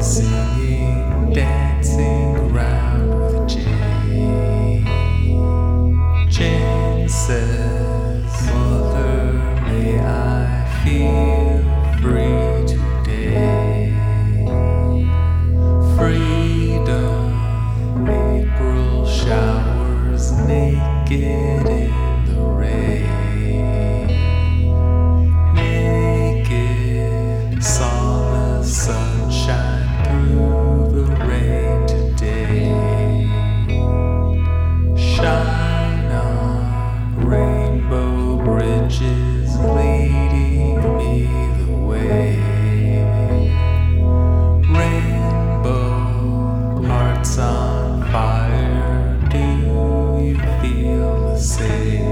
singing, dancing around with Jane. Jane says, Mother, may I feel free today. Freedom, April showers naked in the rain. say.